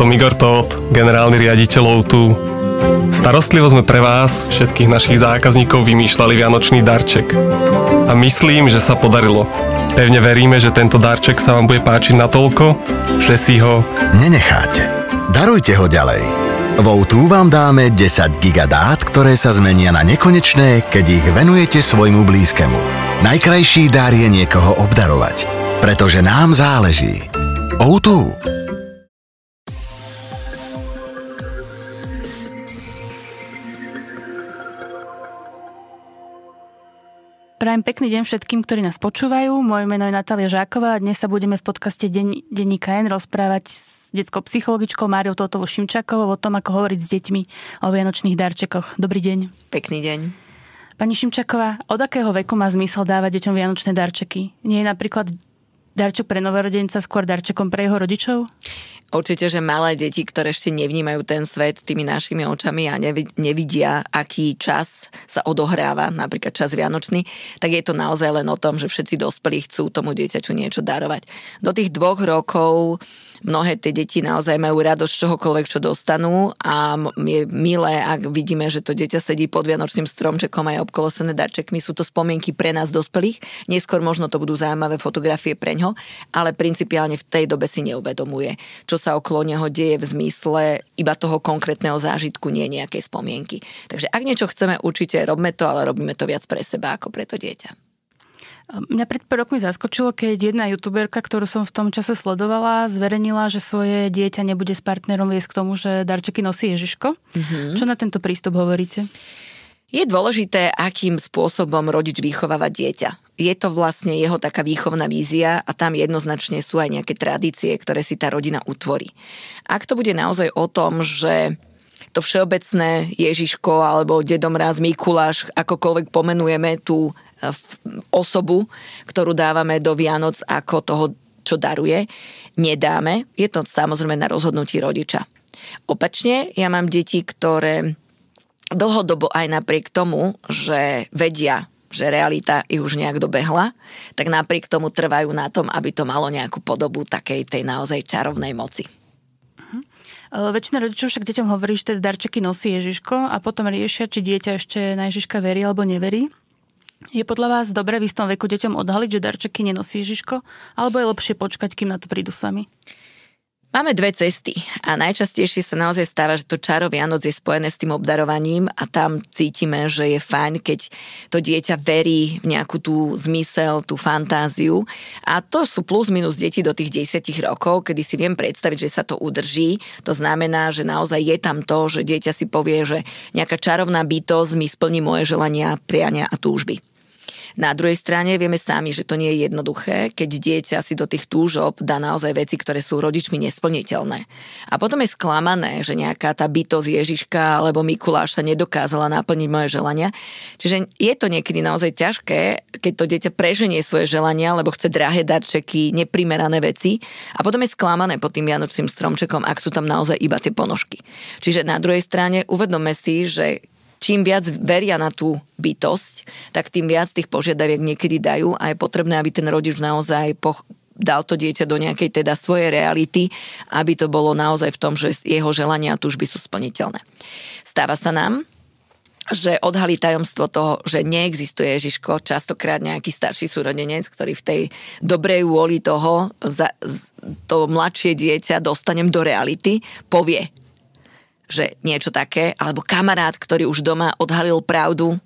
som Igor Tóth, generálny riaditeľ tu. Starostlivo sme pre vás, všetkých našich zákazníkov, vymýšľali vianočný darček. A myslím, že sa podarilo. Pevne veríme, že tento darček sa vám bude páčiť natoľko, že si ho... Nenecháte. Darujte ho ďalej. Vo tu vám dáme 10 gigadát, ktoré sa zmenia na nekonečné, keď ich venujete svojmu blízkemu. Najkrajší dar je niekoho obdarovať, pretože nám záleží. O2. Prajem pekný deň všetkým, ktorí nás počúvajú. Moje meno je Natália Žáková a dnes sa budeme v podcaste Den- Denníka N rozprávať s detskou psychologičkou Máriou Totovou Šimčakovou o tom, ako hovoriť s deťmi o vianočných darčekoch. Dobrý deň. Pekný deň. Pani Šimčaková, od akého veku má zmysel dávať deťom vianočné darčeky? Nie je napríklad darček pre novorodenca skôr darčekom pre jeho rodičov? Určite, že malé deti, ktoré ešte nevnímajú ten svet tými našimi očami a nevidia, aký čas sa odohráva, napríklad čas vianočný, tak je to naozaj len o tom, že všetci dospelí chcú tomu dieťaťu niečo darovať. Do tých dvoch rokov mnohé tie deti naozaj majú radosť čohokoľvek, čo dostanú a je milé, ak vidíme, že to dieťa sedí pod vianočným stromčekom a je obkolosené darčekmi. Sú to spomienky pre nás dospelých. Neskôr možno to budú zaujímavé fotografie pre ňo, ale principiálne v tej dobe si neuvedomuje, čo sa okolo neho deje v zmysle iba toho konkrétneho zážitku, nie nejakej spomienky. Takže ak niečo chceme, určite robme to, ale robíme to viac pre seba ako pre to dieťa. Mňa pred pár rokmi zaskočilo, keď jedna youtuberka, ktorú som v tom čase sledovala, zverejnila, že svoje dieťa nebude s partnerom viesť k tomu, že darčeky nosí Ježiško. Mm-hmm. Čo na tento prístup hovoríte? Je dôležité, akým spôsobom rodič vychováva dieťa. Je to vlastne jeho taká výchovná vízia a tam jednoznačne sú aj nejaké tradície, ktoré si tá rodina utvorí. Ak to bude naozaj o tom, že to všeobecné Ježiško alebo Dedom Raz, Mikuláš, akokoľvek pomenujeme tú osobu, ktorú dávame do Vianoc ako toho, čo daruje, nedáme. Je to samozrejme na rozhodnutí rodiča. Opačne, ja mám deti, ktoré dlhodobo aj napriek tomu, že vedia, že realita ich už nejak dobehla, tak napriek tomu trvajú na tom, aby to malo nejakú podobu takej tej naozaj čarovnej moci. Uh-huh. Väčšina rodičov však deťom hovorí, že tie darčeky nosí Ježiško a potom riešia, či dieťa ešte na Ježiška verí alebo neverí. Je podľa vás dobre v istom veku deťom odhaliť, že darčeky nenosí Ježiško, alebo je lepšie počkať, kým na to prídu sami? Máme dve cesty a najčastejšie sa naozaj stáva, že to čaro Vianoc je spojené s tým obdarovaním a tam cítime, že je fajn, keď to dieťa verí v nejakú tú zmysel, tú fantáziu a to sú plus minus deti do tých 10 rokov, kedy si viem predstaviť, že sa to udrží. To znamená, že naozaj je tam to, že dieťa si povie, že nejaká čarovná bytosť mi splní moje želania, priania a túžby. Na druhej strane vieme sami, že to nie je jednoduché, keď dieťa si do tých túžob dá naozaj veci, ktoré sú rodičmi nesplniteľné. A potom je sklamané, že nejaká tá bytosť Ježiška alebo Mikuláša nedokázala naplniť moje želania. Čiže je to niekedy naozaj ťažké, keď to dieťa preženie svoje želania, lebo chce drahé darčeky, neprimerané veci a potom je sklamané pod tým vianočným stromčekom, ak sú tam naozaj iba tie ponožky. Čiže na druhej strane uvedome si, že čím viac veria na tú bytosť, tak tým viac tých požiadaviek niekedy dajú a je potrebné, aby ten rodič naozaj poch- dal to dieťa do nejakej teda svojej reality, aby to bolo naozaj v tom, že jeho želania a túžby sú splniteľné. Stáva sa nám, že odhalí tajomstvo toho, že neexistuje Ježiško, častokrát nejaký starší súrodenec, ktorý v tej dobrej vôli toho, za, to mladšie dieťa dostanem do reality, povie, že niečo také, alebo kamarát, ktorý už doma odhalil pravdu,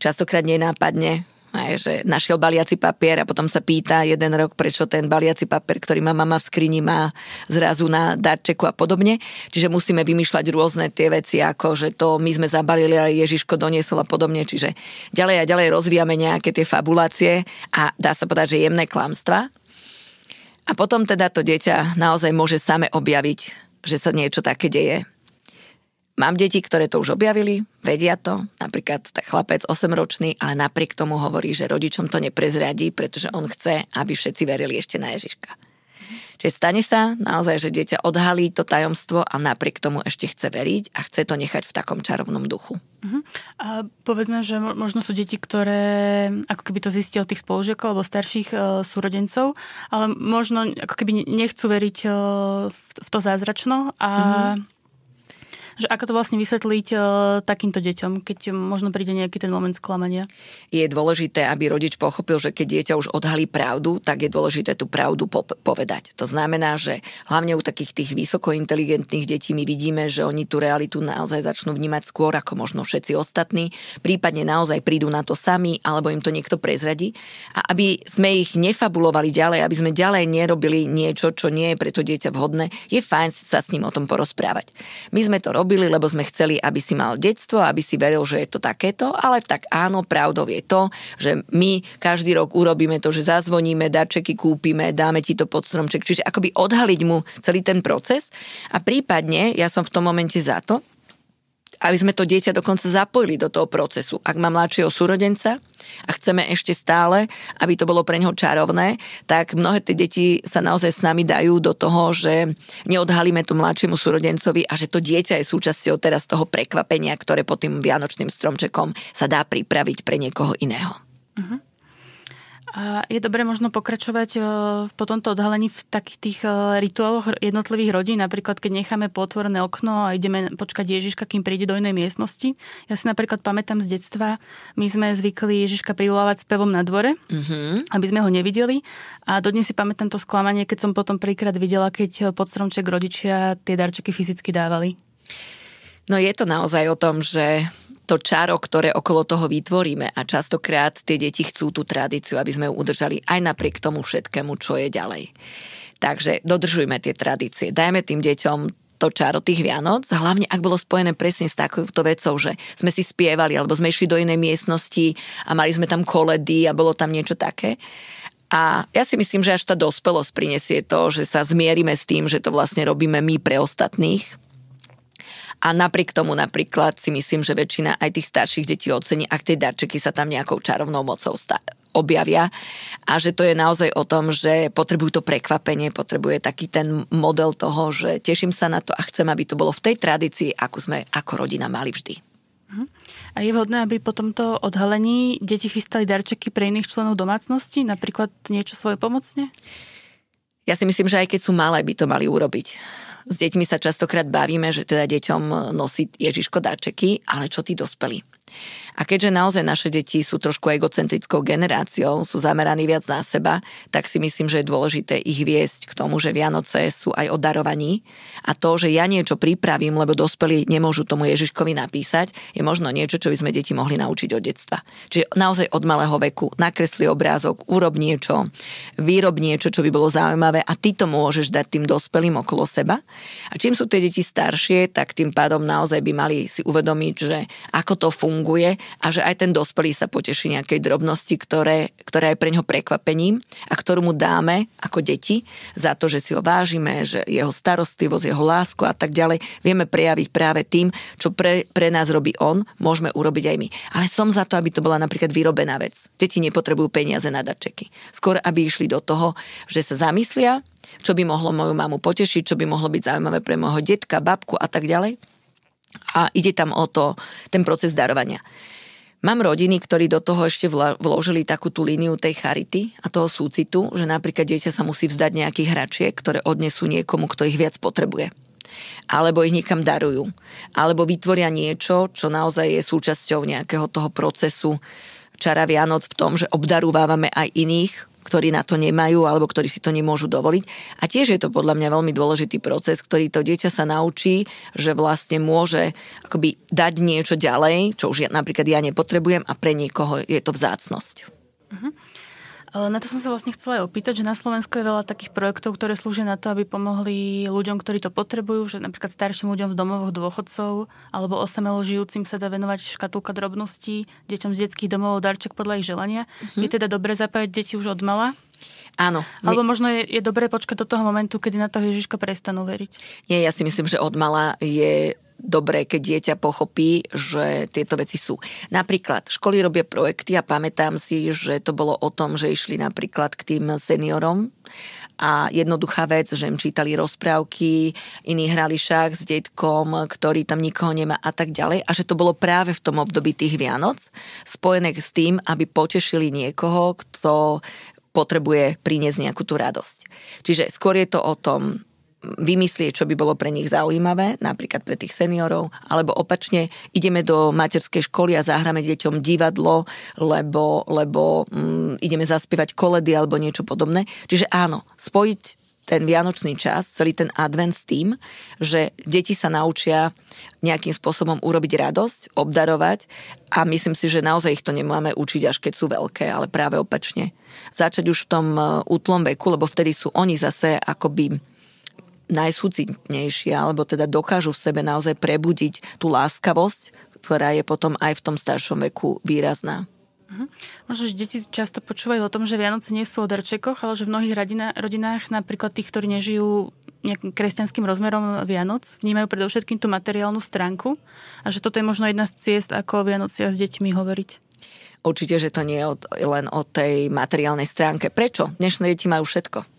častokrát nenápadne, aj, že našiel baliaci papier a potom sa pýta jeden rok, prečo ten baliaci papier, ktorý má mama v skrini, má zrazu na darčeku a podobne. Čiže musíme vymýšľať rôzne tie veci, ako že to my sme zabalili, ale Ježiško doniesol a podobne. Čiže ďalej a ďalej rozvíjame nejaké tie fabulácie a dá sa povedať, že jemné klamstva. A potom teda to dieťa naozaj môže same objaviť, že sa niečo také deje Mám deti, ktoré to už objavili, vedia to, napríklad tak chlapec 8-ročný, ale napriek tomu hovorí, že rodičom to neprezradí, pretože on chce, aby všetci verili ešte na Ježiška. Čiže stane sa naozaj, že dieťa odhalí to tajomstvo a napriek tomu ešte chce veriť a chce to nechať v takom čarovnom duchu. Uh-huh. A povedzme, že možno sú deti, ktoré ako keby to zistia od tých spolužiakov alebo starších uh, súrodencov, ale možno ako keby nechcú veriť v, v to zázračno a uh-huh že ako to vlastne vysvetliť uh, takýmto deťom, keď možno príde nejaký ten moment sklamania? Je dôležité, aby rodič pochopil, že keď dieťa už odhalí pravdu, tak je dôležité tú pravdu po- povedať. To znamená, že hlavne u takých tých vysokointeligentných detí my vidíme, že oni tú realitu naozaj začnú vnímať skôr ako možno všetci ostatní, prípadne naozaj prídu na to sami, alebo im to niekto prezradí. A aby sme ich nefabulovali ďalej, aby sme ďalej nerobili niečo, čo nie je pre to dieťa vhodné, je fajn sa s ním o tom porozprávať. My sme to robili, lebo sme chceli, aby si mal detstvo, aby si veril, že je to takéto, ale tak áno, pravdou je to, že my každý rok urobíme to, že zazvoníme, darčeky kúpime, dáme ti to pod stromček, čiže akoby odhaliť mu celý ten proces. A prípadne, ja som v tom momente za to, aby sme to dieťa dokonca zapojili do toho procesu. Ak má mladšieho súrodenca a chceme ešte stále, aby to bolo pre neho čarovné, tak mnohé tie deti sa naozaj s nami dajú do toho, že neodhalíme tu mladšiemu súrodencovi a že to dieťa je súčasťou teraz toho prekvapenia, ktoré pod tým vianočným stromčekom sa dá pripraviť pre niekoho iného. Uh-huh. A je dobré možno pokračovať e, po tomto odhalení v takých tých e, rituáloch jednotlivých rodín, napríklad keď necháme potvorené okno a ideme počkať Ježiška, kým príde do inej miestnosti. Ja si napríklad pamätám z detstva, my sme zvykli Ježiška privolávať spevom na dvore, mm-hmm. aby sme ho nevideli. A dodnes si pamätám to sklamanie, keď som potom prvýkrát videla, keď pod stromček rodičia tie darčeky fyzicky dávali. No je to naozaj o tom, že to čaro, ktoré okolo toho vytvoríme a častokrát tie deti chcú tú tradíciu, aby sme ju udržali aj napriek tomu všetkému, čo je ďalej. Takže dodržujme tie tradície. Dajme tým deťom to čaro tých Vianoc, hlavne ak bolo spojené presne s takouto vecou, že sme si spievali alebo sme išli do inej miestnosti a mali sme tam koledy a bolo tam niečo také. A ja si myslím, že až tá dospelosť prinesie to, že sa zmierime s tým, že to vlastne robíme my pre ostatných a napriek tomu napríklad si myslím, že väčšina aj tých starších detí ocení, ak tie darčeky sa tam nejakou čarovnou mocou sta- objavia a že to je naozaj o tom, že potrebujú to prekvapenie, potrebuje taký ten model toho, že teším sa na to a chcem, aby to bolo v tej tradícii, ako sme ako rodina mali vždy. Mhm. A je vhodné, aby po tomto odhalení deti chystali darčeky pre iných členov domácnosti, napríklad niečo svoje pomocne? Ja si myslím, že aj keď sú malé, by to mali urobiť s deťmi sa častokrát bavíme, že teda deťom nosí Ježiško darčeky, ale čo tí dospelí? A keďže naozaj naše deti sú trošku egocentrickou generáciou, sú zameraní viac na seba, tak si myslím, že je dôležité ich viesť k tomu, že Vianoce sú aj o darovaní a to, že ja niečo pripravím, lebo dospelí nemôžu tomu Ježiškovi napísať, je možno niečo, čo by sme deti mohli naučiť od detstva. Čiže naozaj od malého veku nakresli obrázok, urob niečo, výrob niečo, čo by bolo zaujímavé a ty to môžeš dať tým dospelým okolo seba. A čím sú tie deti staršie, tak tým pádom naozaj by mali si uvedomiť, že ako to funguje a že aj ten dospelý sa poteší nejakej drobnosti, ktoré, ktorá je pre neho prekvapením a ktorú mu dáme ako deti za to, že si ho vážime, že jeho starostlivosť, jeho lásku a tak ďalej vieme prejaviť práve tým, čo pre, pre nás robí on, môžeme urobiť aj my. Ale som za to, aby to bola napríklad vyrobená vec. Deti nepotrebujú peniaze na darčeky. Skôr, aby išli do toho, že sa zamyslia, čo by mohlo moju mamu potešiť, čo by mohlo byť zaujímavé pre môjho detka, babku a tak ďalej. A ide tam o to, ten proces darovania. Mám rodiny, ktorí do toho ešte vložili takú tú líniu tej charity a toho súcitu, že napríklad dieťa sa musí vzdať nejakých hračiek, ktoré odnesú niekomu, kto ich viac potrebuje. Alebo ich niekam darujú. Alebo vytvoria niečo, čo naozaj je súčasťou nejakého toho procesu čara Vianoc v tom, že obdarúvávame aj iných, ktorí na to nemajú alebo ktorí si to nemôžu dovoliť. A tiež je to podľa mňa veľmi dôležitý proces, ktorý to dieťa sa naučí, že vlastne môže akoby dať niečo ďalej, čo už ja, napríklad ja nepotrebujem a pre niekoho je to vzácnosť. Uh-huh. Na to som sa vlastne chcela aj opýtať, že na Slovensku je veľa takých projektov, ktoré slúžia na to, aby pomohli ľuďom, ktorí to potrebujú, že napríklad starším ľuďom v domovoch dôchodcov alebo osamelo žijúcim sa dá venovať škatulka drobností, deťom z detských domov darček podľa ich želania. Mm-hmm. Je teda dobre zapájať deti už od mala? Áno. My... Alebo možno je, je dobré počkať do toho momentu, kedy na toho Ježiška prestanú veriť. Nie, ja si myslím, že od mala je dobré, keď dieťa pochopí, že tieto veci sú. Napríklad školy robia projekty a pamätám si, že to bolo o tom, že išli napríklad k tým seniorom a jednoduchá vec, že im čítali rozprávky, iní hrali šach s detkom, ktorý tam nikoho nemá a tak ďalej a že to bolo práve v tom období tých Vianoc spojené s tým, aby potešili niekoho, kto potrebuje priniesť nejakú tú radosť. Čiže skôr je to o tom vymyslieť, čo by bolo pre nich zaujímavé, napríklad pre tých seniorov, alebo opačne ideme do materskej školy a zahráme deťom divadlo, lebo, lebo mm, ideme zaspievať koledy alebo niečo podobné. Čiže áno, spojiť ten vianočný čas, celý ten advent s tým, že deti sa naučia nejakým spôsobom urobiť radosť, obdarovať a myslím si, že naozaj ich to nemáme učiť až keď sú veľké, ale práve opačne. Začať už v tom e, útlom veku, lebo vtedy sú oni zase akoby najsúcitnejšie, alebo teda dokážu v sebe naozaj prebudiť tú láskavosť, ktorá je potom aj v tom staršom veku výrazná. Mhm. Možno, že deti často počúvajú o tom, že Vianoce nie sú o darčekoch, ale že v mnohých rodina, rodinách, napríklad tých, ktorí nežijú nejakým kresťanským rozmerom Vianoc, vnímajú predovšetkým tú materiálnu stránku a že toto je možno jedna z ciest, ako o Vianociach s deťmi hovoriť. Určite, že to nie je len o tej materiálnej stránke. Prečo? Dnešné deti majú všetko.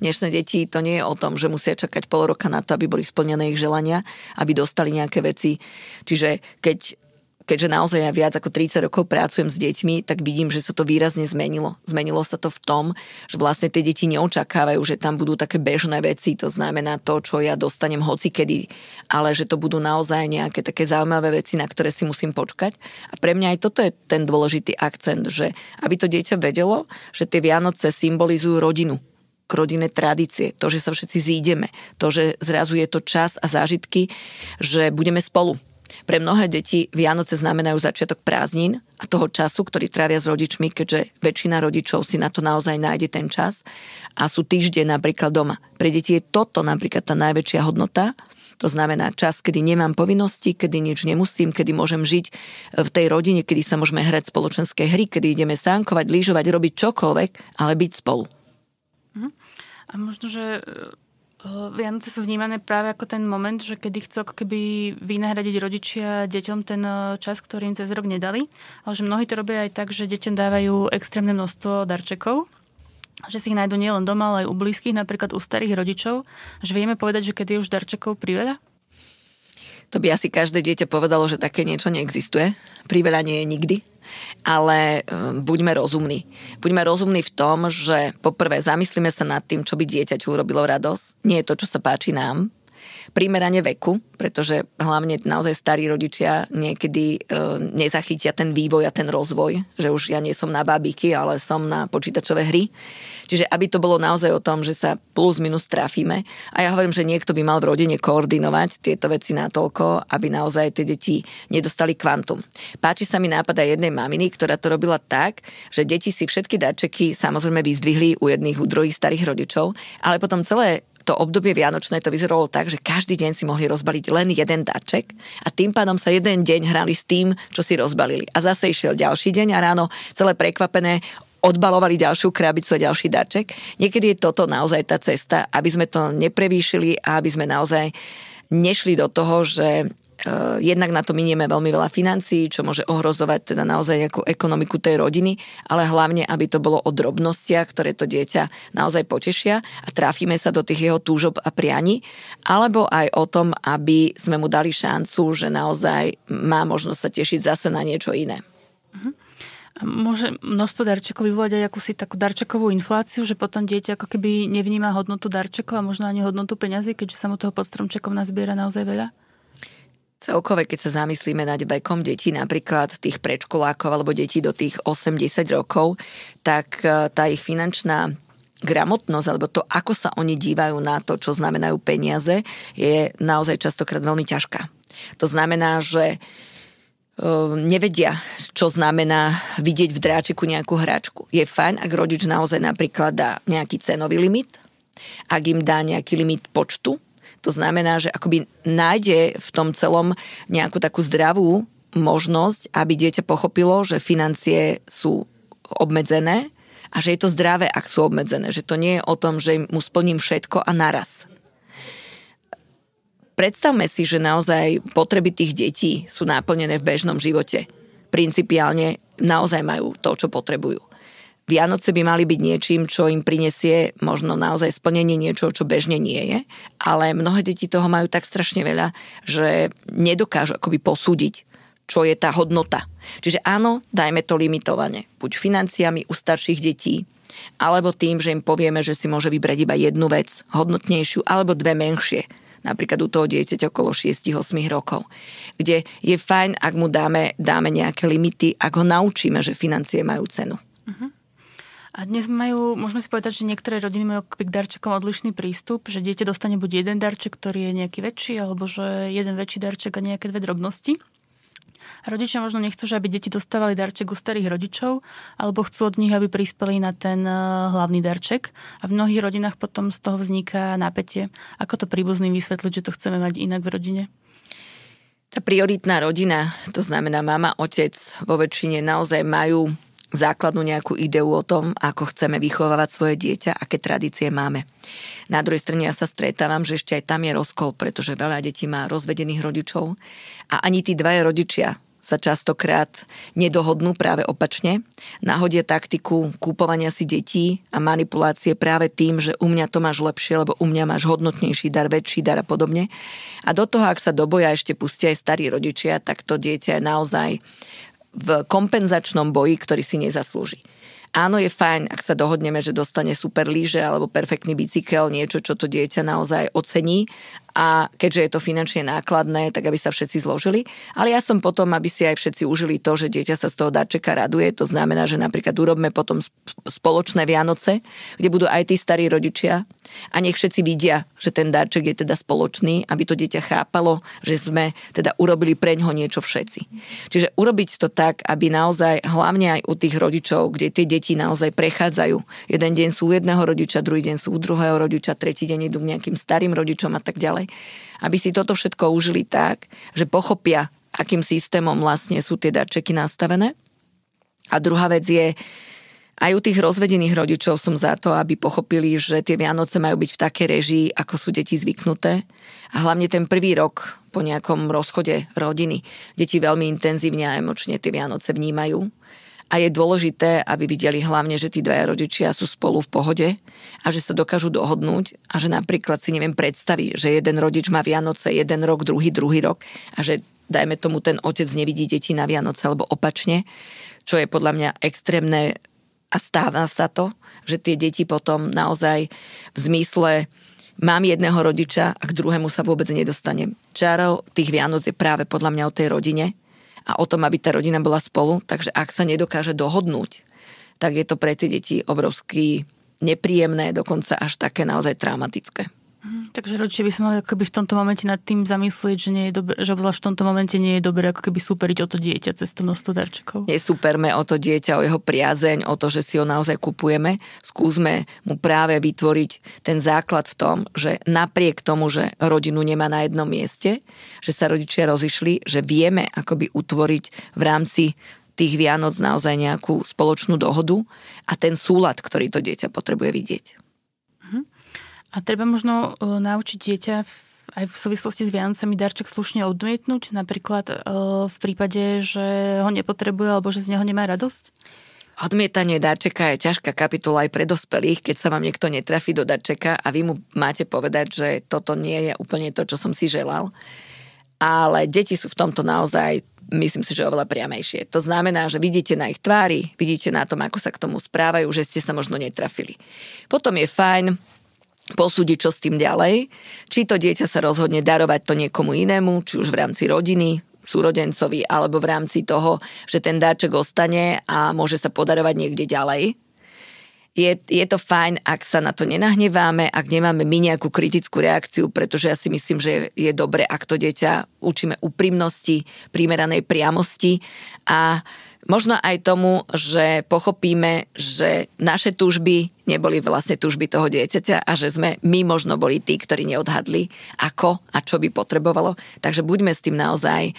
Dnešné deti to nie je o tom, že musia čakať pol roka na to, aby boli splnené ich želania, aby dostali nejaké veci. Čiže keď keďže naozaj ja viac ako 30 rokov pracujem s deťmi, tak vidím, že sa to výrazne zmenilo. Zmenilo sa to v tom, že vlastne tie deti neočakávajú, že tam budú také bežné veci, to znamená to, čo ja dostanem hocikedy, ale že to budú naozaj nejaké také zaujímavé veci, na ktoré si musím počkať. A pre mňa aj toto je ten dôležitý akcent, že aby to dieťa vedelo, že tie Vianoce symbolizujú rodinu, rodinné tradície, to, že sa všetci zídeme, to, že zrazu je to čas a zážitky, že budeme spolu. Pre mnohé deti Vianoce znamenajú začiatok prázdnin a toho času, ktorý trávia s rodičmi, keďže väčšina rodičov si na to naozaj nájde ten čas a sú týždeň napríklad doma. Pre deti je toto napríklad tá najväčšia hodnota, to znamená čas, kedy nemám povinnosti, kedy nič nemusím, kedy môžem žiť v tej rodine, kedy sa môžeme hrať spoločenské hry, kedy ideme sánkovať, lyžovať, robiť čokoľvek, ale byť spolu. A možno, že e, Vianoce sú vnímané práve ako ten moment, že kedy chcú ako keby vynahradiť rodičia deťom ten e, čas, ktorý im cez rok nedali. Ale že mnohí to robia aj tak, že deťom dávajú extrémne množstvo darčekov že si ich nájdú nielen doma, ale aj u blízkych, napríklad u starých rodičov. Že vieme povedať, že keď je už darčekov priveľa? To by asi každé dieťa povedalo, že také niečo neexistuje. Priveľa nie je nikdy. Ale um, buďme rozumní. Buďme rozumní v tom, že poprvé zamyslíme sa nad tým, čo by dieťaťu urobilo radosť. Nie je to, čo sa páči nám, primerane veku, pretože hlavne naozaj starí rodičia niekedy e, nezachytia ten vývoj a ten rozvoj, že už ja nie som na babiky, ale som na počítačové hry. Čiže aby to bolo naozaj o tom, že sa plus minus trafíme. A ja hovorím, že niekto by mal v rodine koordinovať tieto veci natoľko, aby naozaj tie deti nedostali kvantum. Páči sa mi nápad aj jednej maminy, ktorá to robila tak, že deti si všetky darčeky samozrejme vyzdvihli u jedných, u druhých starých rodičov, ale potom celé to obdobie vianočné to vyzeralo tak, že každý deň si mohli rozbaliť len jeden darček a tým pádom sa jeden deň hrali s tým, čo si rozbalili. A zase išiel ďalší deň a ráno celé prekvapené odbalovali ďalšiu krabicu a ďalší darček. Niekedy je toto naozaj tá cesta, aby sme to neprevýšili a aby sme naozaj nešli do toho, že jednak na to minieme veľmi veľa financií, čo môže ohrozovať teda naozaj nejakú ekonomiku tej rodiny, ale hlavne, aby to bolo o drobnostiach, ktoré to dieťa naozaj potešia a trafíme sa do tých jeho túžob a prianí, alebo aj o tom, aby sme mu dali šancu, že naozaj má možnosť sa tešiť zase na niečo iné. A môže množstvo darčekov vyvolať aj akúsi takú darčekovú infláciu, že potom dieťa ako keby nevníma hodnotu darčekov a možno ani hodnotu peňazí, keďže sa mu toho pod stromčekom nazbiera naozaj veľa? Celkové, keď sa zamyslíme nad vekom detí, napríklad tých predškolákov alebo detí do tých 80 rokov, tak e, tá ich finančná gramotnosť, alebo to, ako sa oni dívajú na to, čo znamenajú peniaze, je naozaj častokrát veľmi ťažká. To znamená, že e, nevedia, čo znamená vidieť v dráčeku nejakú hračku. Je fajn, ak rodič naozaj napríklad dá nejaký cenový limit, ak im dá nejaký limit počtu to znamená, že akoby nájde v tom celom nejakú takú zdravú možnosť, aby dieťa pochopilo, že financie sú obmedzené a že je to zdravé, ak sú obmedzené. Že to nie je o tom, že mu splním všetko a naraz. Predstavme si, že naozaj potreby tých detí sú naplnené v bežnom živote. Principiálne naozaj majú to, čo potrebujú. Vianoce by mali byť niečím, čo im prinesie možno naozaj splnenie niečo, čo bežne nie je, ale mnohé deti toho majú tak strašne veľa, že nedokážu akoby posúdiť, čo je tá hodnota. Čiže áno, dajme to limitovane. Buď financiami u starších detí, alebo tým, že im povieme, že si môže vybrať iba jednu vec, hodnotnejšiu, alebo dve menšie, napríklad u toho dieťaťa okolo 6-8 rokov, kde je fajn, ak mu dáme, dáme nejaké limity, ak ho naučíme, že financie majú cenu. Uh-huh. A dnes majú, môžeme si povedať, že niektoré rodiny majú k darčekom odlišný prístup, že dieťa dostane buď jeden darček, ktorý je nejaký väčší, alebo že jeden väčší darček a nejaké dve drobnosti. Rodičia možno nechcú, že aby deti dostávali darček u starých rodičov, alebo chcú od nich, aby prispeli na ten eh, hlavný darček. A v mnohých rodinách potom z toho vzniká napätie. Ako to príbuzným vysvetliť, že to chceme mať inak v rodine? Tá prioritná rodina, to znamená mama, otec, vo väčšine naozaj majú základnú nejakú ideu o tom, ako chceme vychovávať svoje dieťa, aké tradície máme. Na druhej strane ja sa stretávam, že ešte aj tam je rozkol, pretože veľa detí má rozvedených rodičov a ani tí dvaja rodičia sa častokrát nedohodnú práve opačne. Nahodia taktiku kúpovania si detí a manipulácie práve tým, že u mňa to máš lepšie, lebo u mňa máš hodnotnejší dar, väčší dar a podobne. A do toho, ak sa do boja ešte pustia aj starí rodičia, tak to dieťa je naozaj v kompenzačnom boji, ktorý si nezaslúži. Áno, je fajn, ak sa dohodneme, že dostane super líže alebo perfektný bicykel, niečo, čo to dieťa naozaj ocení a keďže je to finančne nákladné, tak aby sa všetci zložili. Ale ja som potom, aby si aj všetci užili to, že dieťa sa z toho darčeka raduje. To znamená, že napríklad urobme potom spoločné Vianoce, kde budú aj tí starí rodičia a nech všetci vidia, že ten darček je teda spoločný, aby to dieťa chápalo, že sme teda urobili pre ňoho niečo všetci. Čiže urobiť to tak, aby naozaj, hlavne aj u tých rodičov, kde tie deti naozaj prechádzajú. Jeden deň sú jedného rodiča, druhý deň sú u druhého rodiča, tretí deň idú k nejakým starým rodičom a tak ďalej ďalej, aby si toto všetko užili tak, že pochopia, akým systémom vlastne sú tie darčeky nastavené. A druhá vec je, aj u tých rozvedených rodičov som za to, aby pochopili, že tie Vianoce majú byť v takej režii, ako sú deti zvyknuté. A hlavne ten prvý rok po nejakom rozchode rodiny. Deti veľmi intenzívne a emočne tie Vianoce vnímajú a je dôležité, aby videli hlavne, že tí dvaja rodičia sú spolu v pohode a že sa dokážu dohodnúť a že napríklad si neviem predstaviť, že jeden rodič má Vianoce jeden rok, druhý druhý rok a že dajme tomu ten otec nevidí deti na Vianoce alebo opačne, čo je podľa mňa extrémne a stáva sa to, že tie deti potom naozaj v zmysle mám jedného rodiča a k druhému sa vôbec nedostanem. Čarov tých Vianoc je práve podľa mňa o tej rodine a o tom, aby tá rodina bola spolu. Takže ak sa nedokáže dohodnúť, tak je to pre tie deti obrovsky nepríjemné, dokonca až také naozaj traumatické. Mhm, takže rodičia by sa mali akoby v tomto momente nad tým zamyslieť, že, nie je dobré, že obzvlášť v tomto momente nie je dobré ako keby superiť o to dieťa cez to množstvo darčekov. Nesuperme o to dieťa, o jeho priazeň, o to, že si ho naozaj kupujeme. Skúsme mu práve vytvoriť ten základ v tom, že napriek tomu, že rodinu nemá na jednom mieste, že sa rodičia rozišli, že vieme akoby utvoriť v rámci tých Vianoc naozaj nejakú spoločnú dohodu a ten súlad, ktorý to dieťa potrebuje vidieť. A treba možno uh, naučiť dieťa aj v súvislosti s Vianocami darček slušne odmietnúť, napríklad uh, v prípade, že ho nepotrebuje alebo že z neho nemá radosť? Odmietanie darčeka je ťažká kapitola aj pre dospelých, keď sa vám niekto netrafí do darčeka a vy mu máte povedať, že toto nie je úplne to, čo som si želal. Ale deti sú v tomto naozaj myslím si, že oveľa priamejšie. To znamená, že vidíte na ich tvári, vidíte na tom, ako sa k tomu správajú, že ste sa možno netrafili. Potom je fajn posúdiť, čo s tým ďalej. Či to dieťa sa rozhodne darovať to niekomu inému, či už v rámci rodiny, súrodencovi, alebo v rámci toho, že ten dáček ostane a môže sa podarovať niekde ďalej je, je to fajn, ak sa na to nenahneváme, ak nemáme my nejakú kritickú reakciu, pretože ja si myslím, že je, dobre, ak to dieťa učíme úprimnosti, primeranej priamosti a Možno aj tomu, že pochopíme, že naše túžby neboli vlastne túžby toho dieťaťa a že sme my možno boli tí, ktorí neodhadli, ako a čo by potrebovalo. Takže buďme s tým naozaj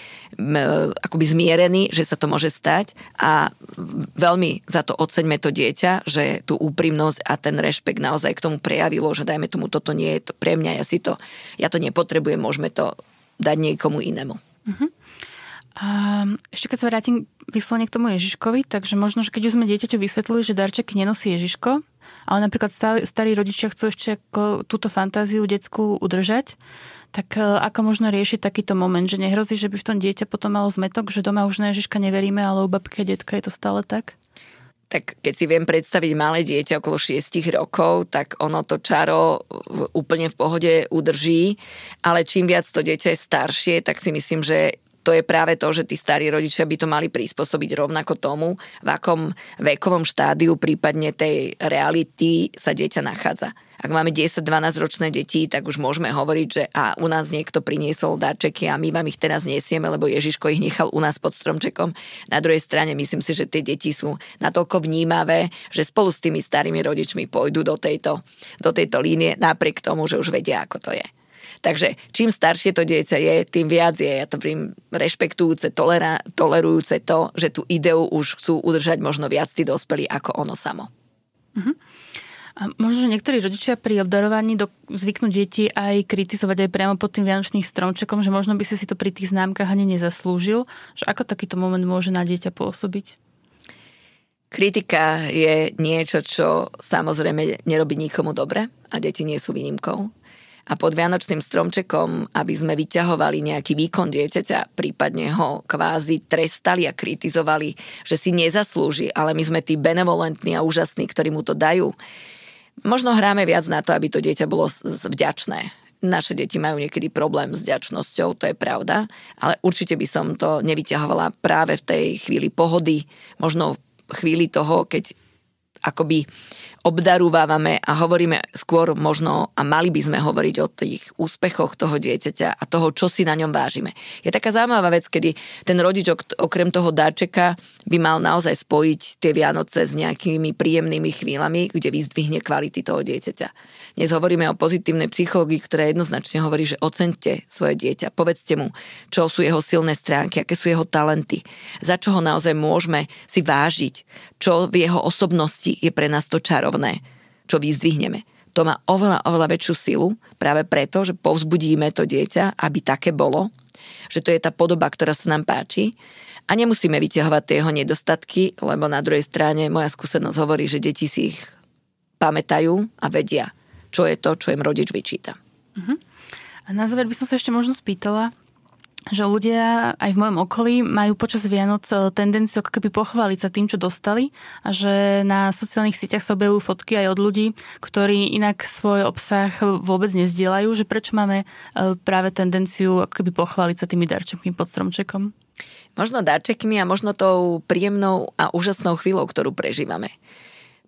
akoby zmierení, že sa to môže stať a veľmi za to oceňme to dieťa, že tú úprimnosť a ten rešpekt naozaj k tomu prejavilo, že dajme tomu, toto nie je to pre mňa, ja si to, ja to nepotrebujem, môžeme to dať niekomu inému. Uh-huh. A ešte keď sa vrátim vyslovene k tomu Ježiškovi, takže možno, že keď už sme dieťaťu vysvetlili, že darčeky nenosí Ježiško, ale napríklad starí rodičia chcú ešte ako túto fantáziu detskú udržať, tak e, ako možno riešiť takýto moment, že nehrozí, že by v tom dieťa potom malo zmetok, že doma už na Ježiška neveríme, ale u babky a detka je to stále tak? tak keď si viem predstaviť malé dieťa okolo 6 rokov, tak ono to čaro úplne v pohode udrží, ale čím viac to dieťa je staršie, tak si myslím, že to je práve to, že tí starí rodičia by to mali prispôsobiť rovnako tomu, v akom vekovom štádiu prípadne tej reality sa dieťa nachádza. Ak máme 10-12 ročné deti, tak už môžeme hovoriť, že a u nás niekto priniesol darčeky a my vám ich teraz nesieme, lebo Ježiško ich nechal u nás pod stromčekom. Na druhej strane myslím si, že tie deti sú natoľko vnímavé, že spolu s tými starými rodičmi pôjdu do tejto, do tejto línie, napriek tomu, že už vedia, ako to je. Takže čím staršie to dieťa je, tým viac je, ja to príjem, rešpektujúce, tolera, tolerujúce to, že tú ideu už chcú udržať možno viac tí dospelí ako ono samo. Uh-huh. A možno, že niektorí rodičia pri obdarovaní do, zvyknú deti aj kritizovať aj priamo pod tým vianočným stromčekom, že možno by si si to pri tých známkach ani nezaslúžil. Že ako takýto moment môže na dieťa pôsobiť? Kritika je niečo, čo samozrejme nerobí nikomu dobre a deti nie sú výnimkou a pod Vianočným stromčekom, aby sme vyťahovali nejaký výkon dieťaťa, prípadne ho kvázi trestali a kritizovali, že si nezaslúži, ale my sme tí benevolentní a úžasní, ktorí mu to dajú. Možno hráme viac na to, aby to dieťa bolo vďačné. Naše deti majú niekedy problém s vďačnosťou, to je pravda, ale určite by som to nevyťahovala práve v tej chvíli pohody, možno chvíli toho, keď akoby obdarúvávame a hovoríme skôr možno, a mali by sme hovoriť o tých úspechoch toho dieťaťa a toho, čo si na ňom vážime. Je taká zaujímavá vec, kedy ten rodič okrem toho dáčeka by mal naozaj spojiť tie Vianoce s nejakými príjemnými chvíľami, kde vyzdvihne kvality toho dieťaťa. Dnes hovoríme o pozitívnej psychológii, ktorá jednoznačne hovorí, že ocente svoje dieťa, povedzte mu, čo sú jeho silné stránky, aké sú jeho talenty, za čo ho naozaj môžeme si vážiť, čo v jeho osobnosti je pre nás to čarovné, čo vyzdvihneme. To má oveľa, oveľa väčšiu silu práve preto, že povzbudíme to dieťa, aby také bolo, že to je tá podoba, ktorá sa nám páči a nemusíme vyťahovať tie jeho nedostatky, lebo na druhej strane moja skúsenosť hovorí, že deti si ich pamätajú a vedia čo je to, čo im rodič vyčíta. Uh-huh. A na záver by som sa ešte možno spýtala, že ľudia aj v mojom okolí majú počas Vianoc eh, tendenciu ako keby pochváliť sa tým, čo dostali a že na sociálnych sieťach sa objavujú fotky aj od ľudí, ktorí inak svoj obsah vôbec nezdielajú, že prečo máme eh, práve tendenciu ako keby pochváliť sa tými darčekmi pod stromčekom? Možno darčekmi a možno tou príjemnou a úžasnou chvíľou, ktorú prežívame.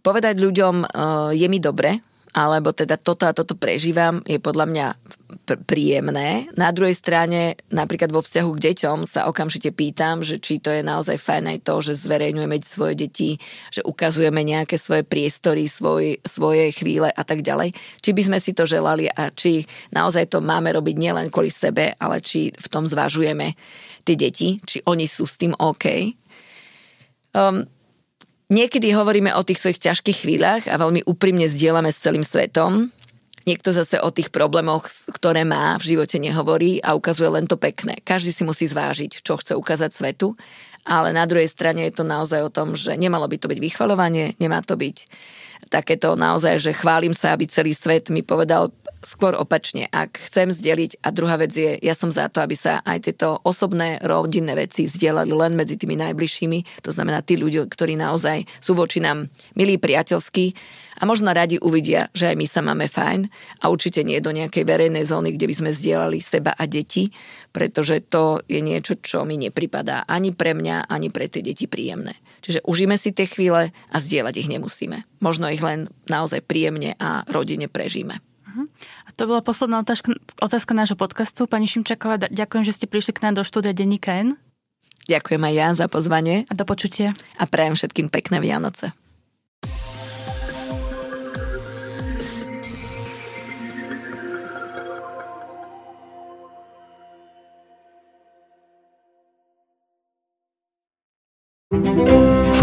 Povedať ľuďom, eh, je mi dobre, alebo teda toto a toto prežívam, je podľa mňa príjemné. Na druhej strane, napríklad vo vzťahu k deťom sa okamžite pýtam, že či to je naozaj fajn aj to, že zverejňujeme svoje deti, že ukazujeme nejaké svoje priestory, svoj, svoje chvíle a tak ďalej. Či by sme si to želali a či naozaj to máme robiť nielen kvôli sebe, ale či v tom zvažujeme tie deti, či oni sú s tým OK. Um, Niekedy hovoríme o tých svojich ťažkých chvíľach a veľmi úprimne zdieľame s celým svetom. Niekto zase o tých problémoch, ktoré má v živote nehovorí a ukazuje len to pekné. Každý si musí zvážiť, čo chce ukázať svetu, ale na druhej strane je to naozaj o tom, že nemalo by to byť vychvalovanie, nemá to byť takéto naozaj, že chválim sa, aby celý svet mi povedal skôr opačne, ak chcem zdieľiť a druhá vec je, ja som za to, aby sa aj tieto osobné rodinné veci zdieľali len medzi tými najbližšími, to znamená tí ľudia, ktorí naozaj sú voči nám milí, priateľskí a možno radi uvidia, že aj my sa máme fajn a určite nie do nejakej verejnej zóny, kde by sme zdieľali seba a deti, pretože to je niečo, čo mi nepripadá ani pre mňa, ani pre tie deti príjemné. Čiže užíme si tie chvíle a zdieľať ich nemusíme. Možno ich len naozaj príjemne a rodine prežíme. Uh-huh. A to bola posledná otázka, otázka nášho podcastu. Pani Šimčaková, ďakujem, že ste prišli k nám do štúdia Denníka N. Ďakujem aj ja za pozvanie. A do počutia. A prajem všetkým pekné Vianoce.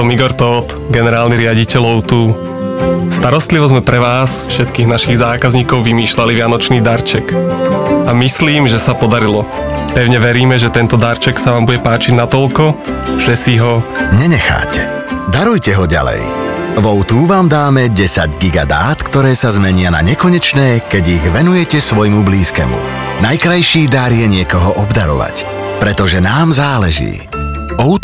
Som Igor Tóth, generálny riaditeľ Outu Starostlivo sme pre vás, všetkých našich zákazníkov, vymýšľali vianočný darček. A myslím, že sa podarilo. Pevne veríme, že tento darček sa vám bude páčiť natoľko, že si ho Nenecháte. Darujte ho ďalej. Vo tu vám dáme 10 gigadát, ktoré sa zmenia na nekonečné, keď ich venujete svojmu blízkemu. Najkrajší dar je niekoho obdarovať, pretože nám záleží. O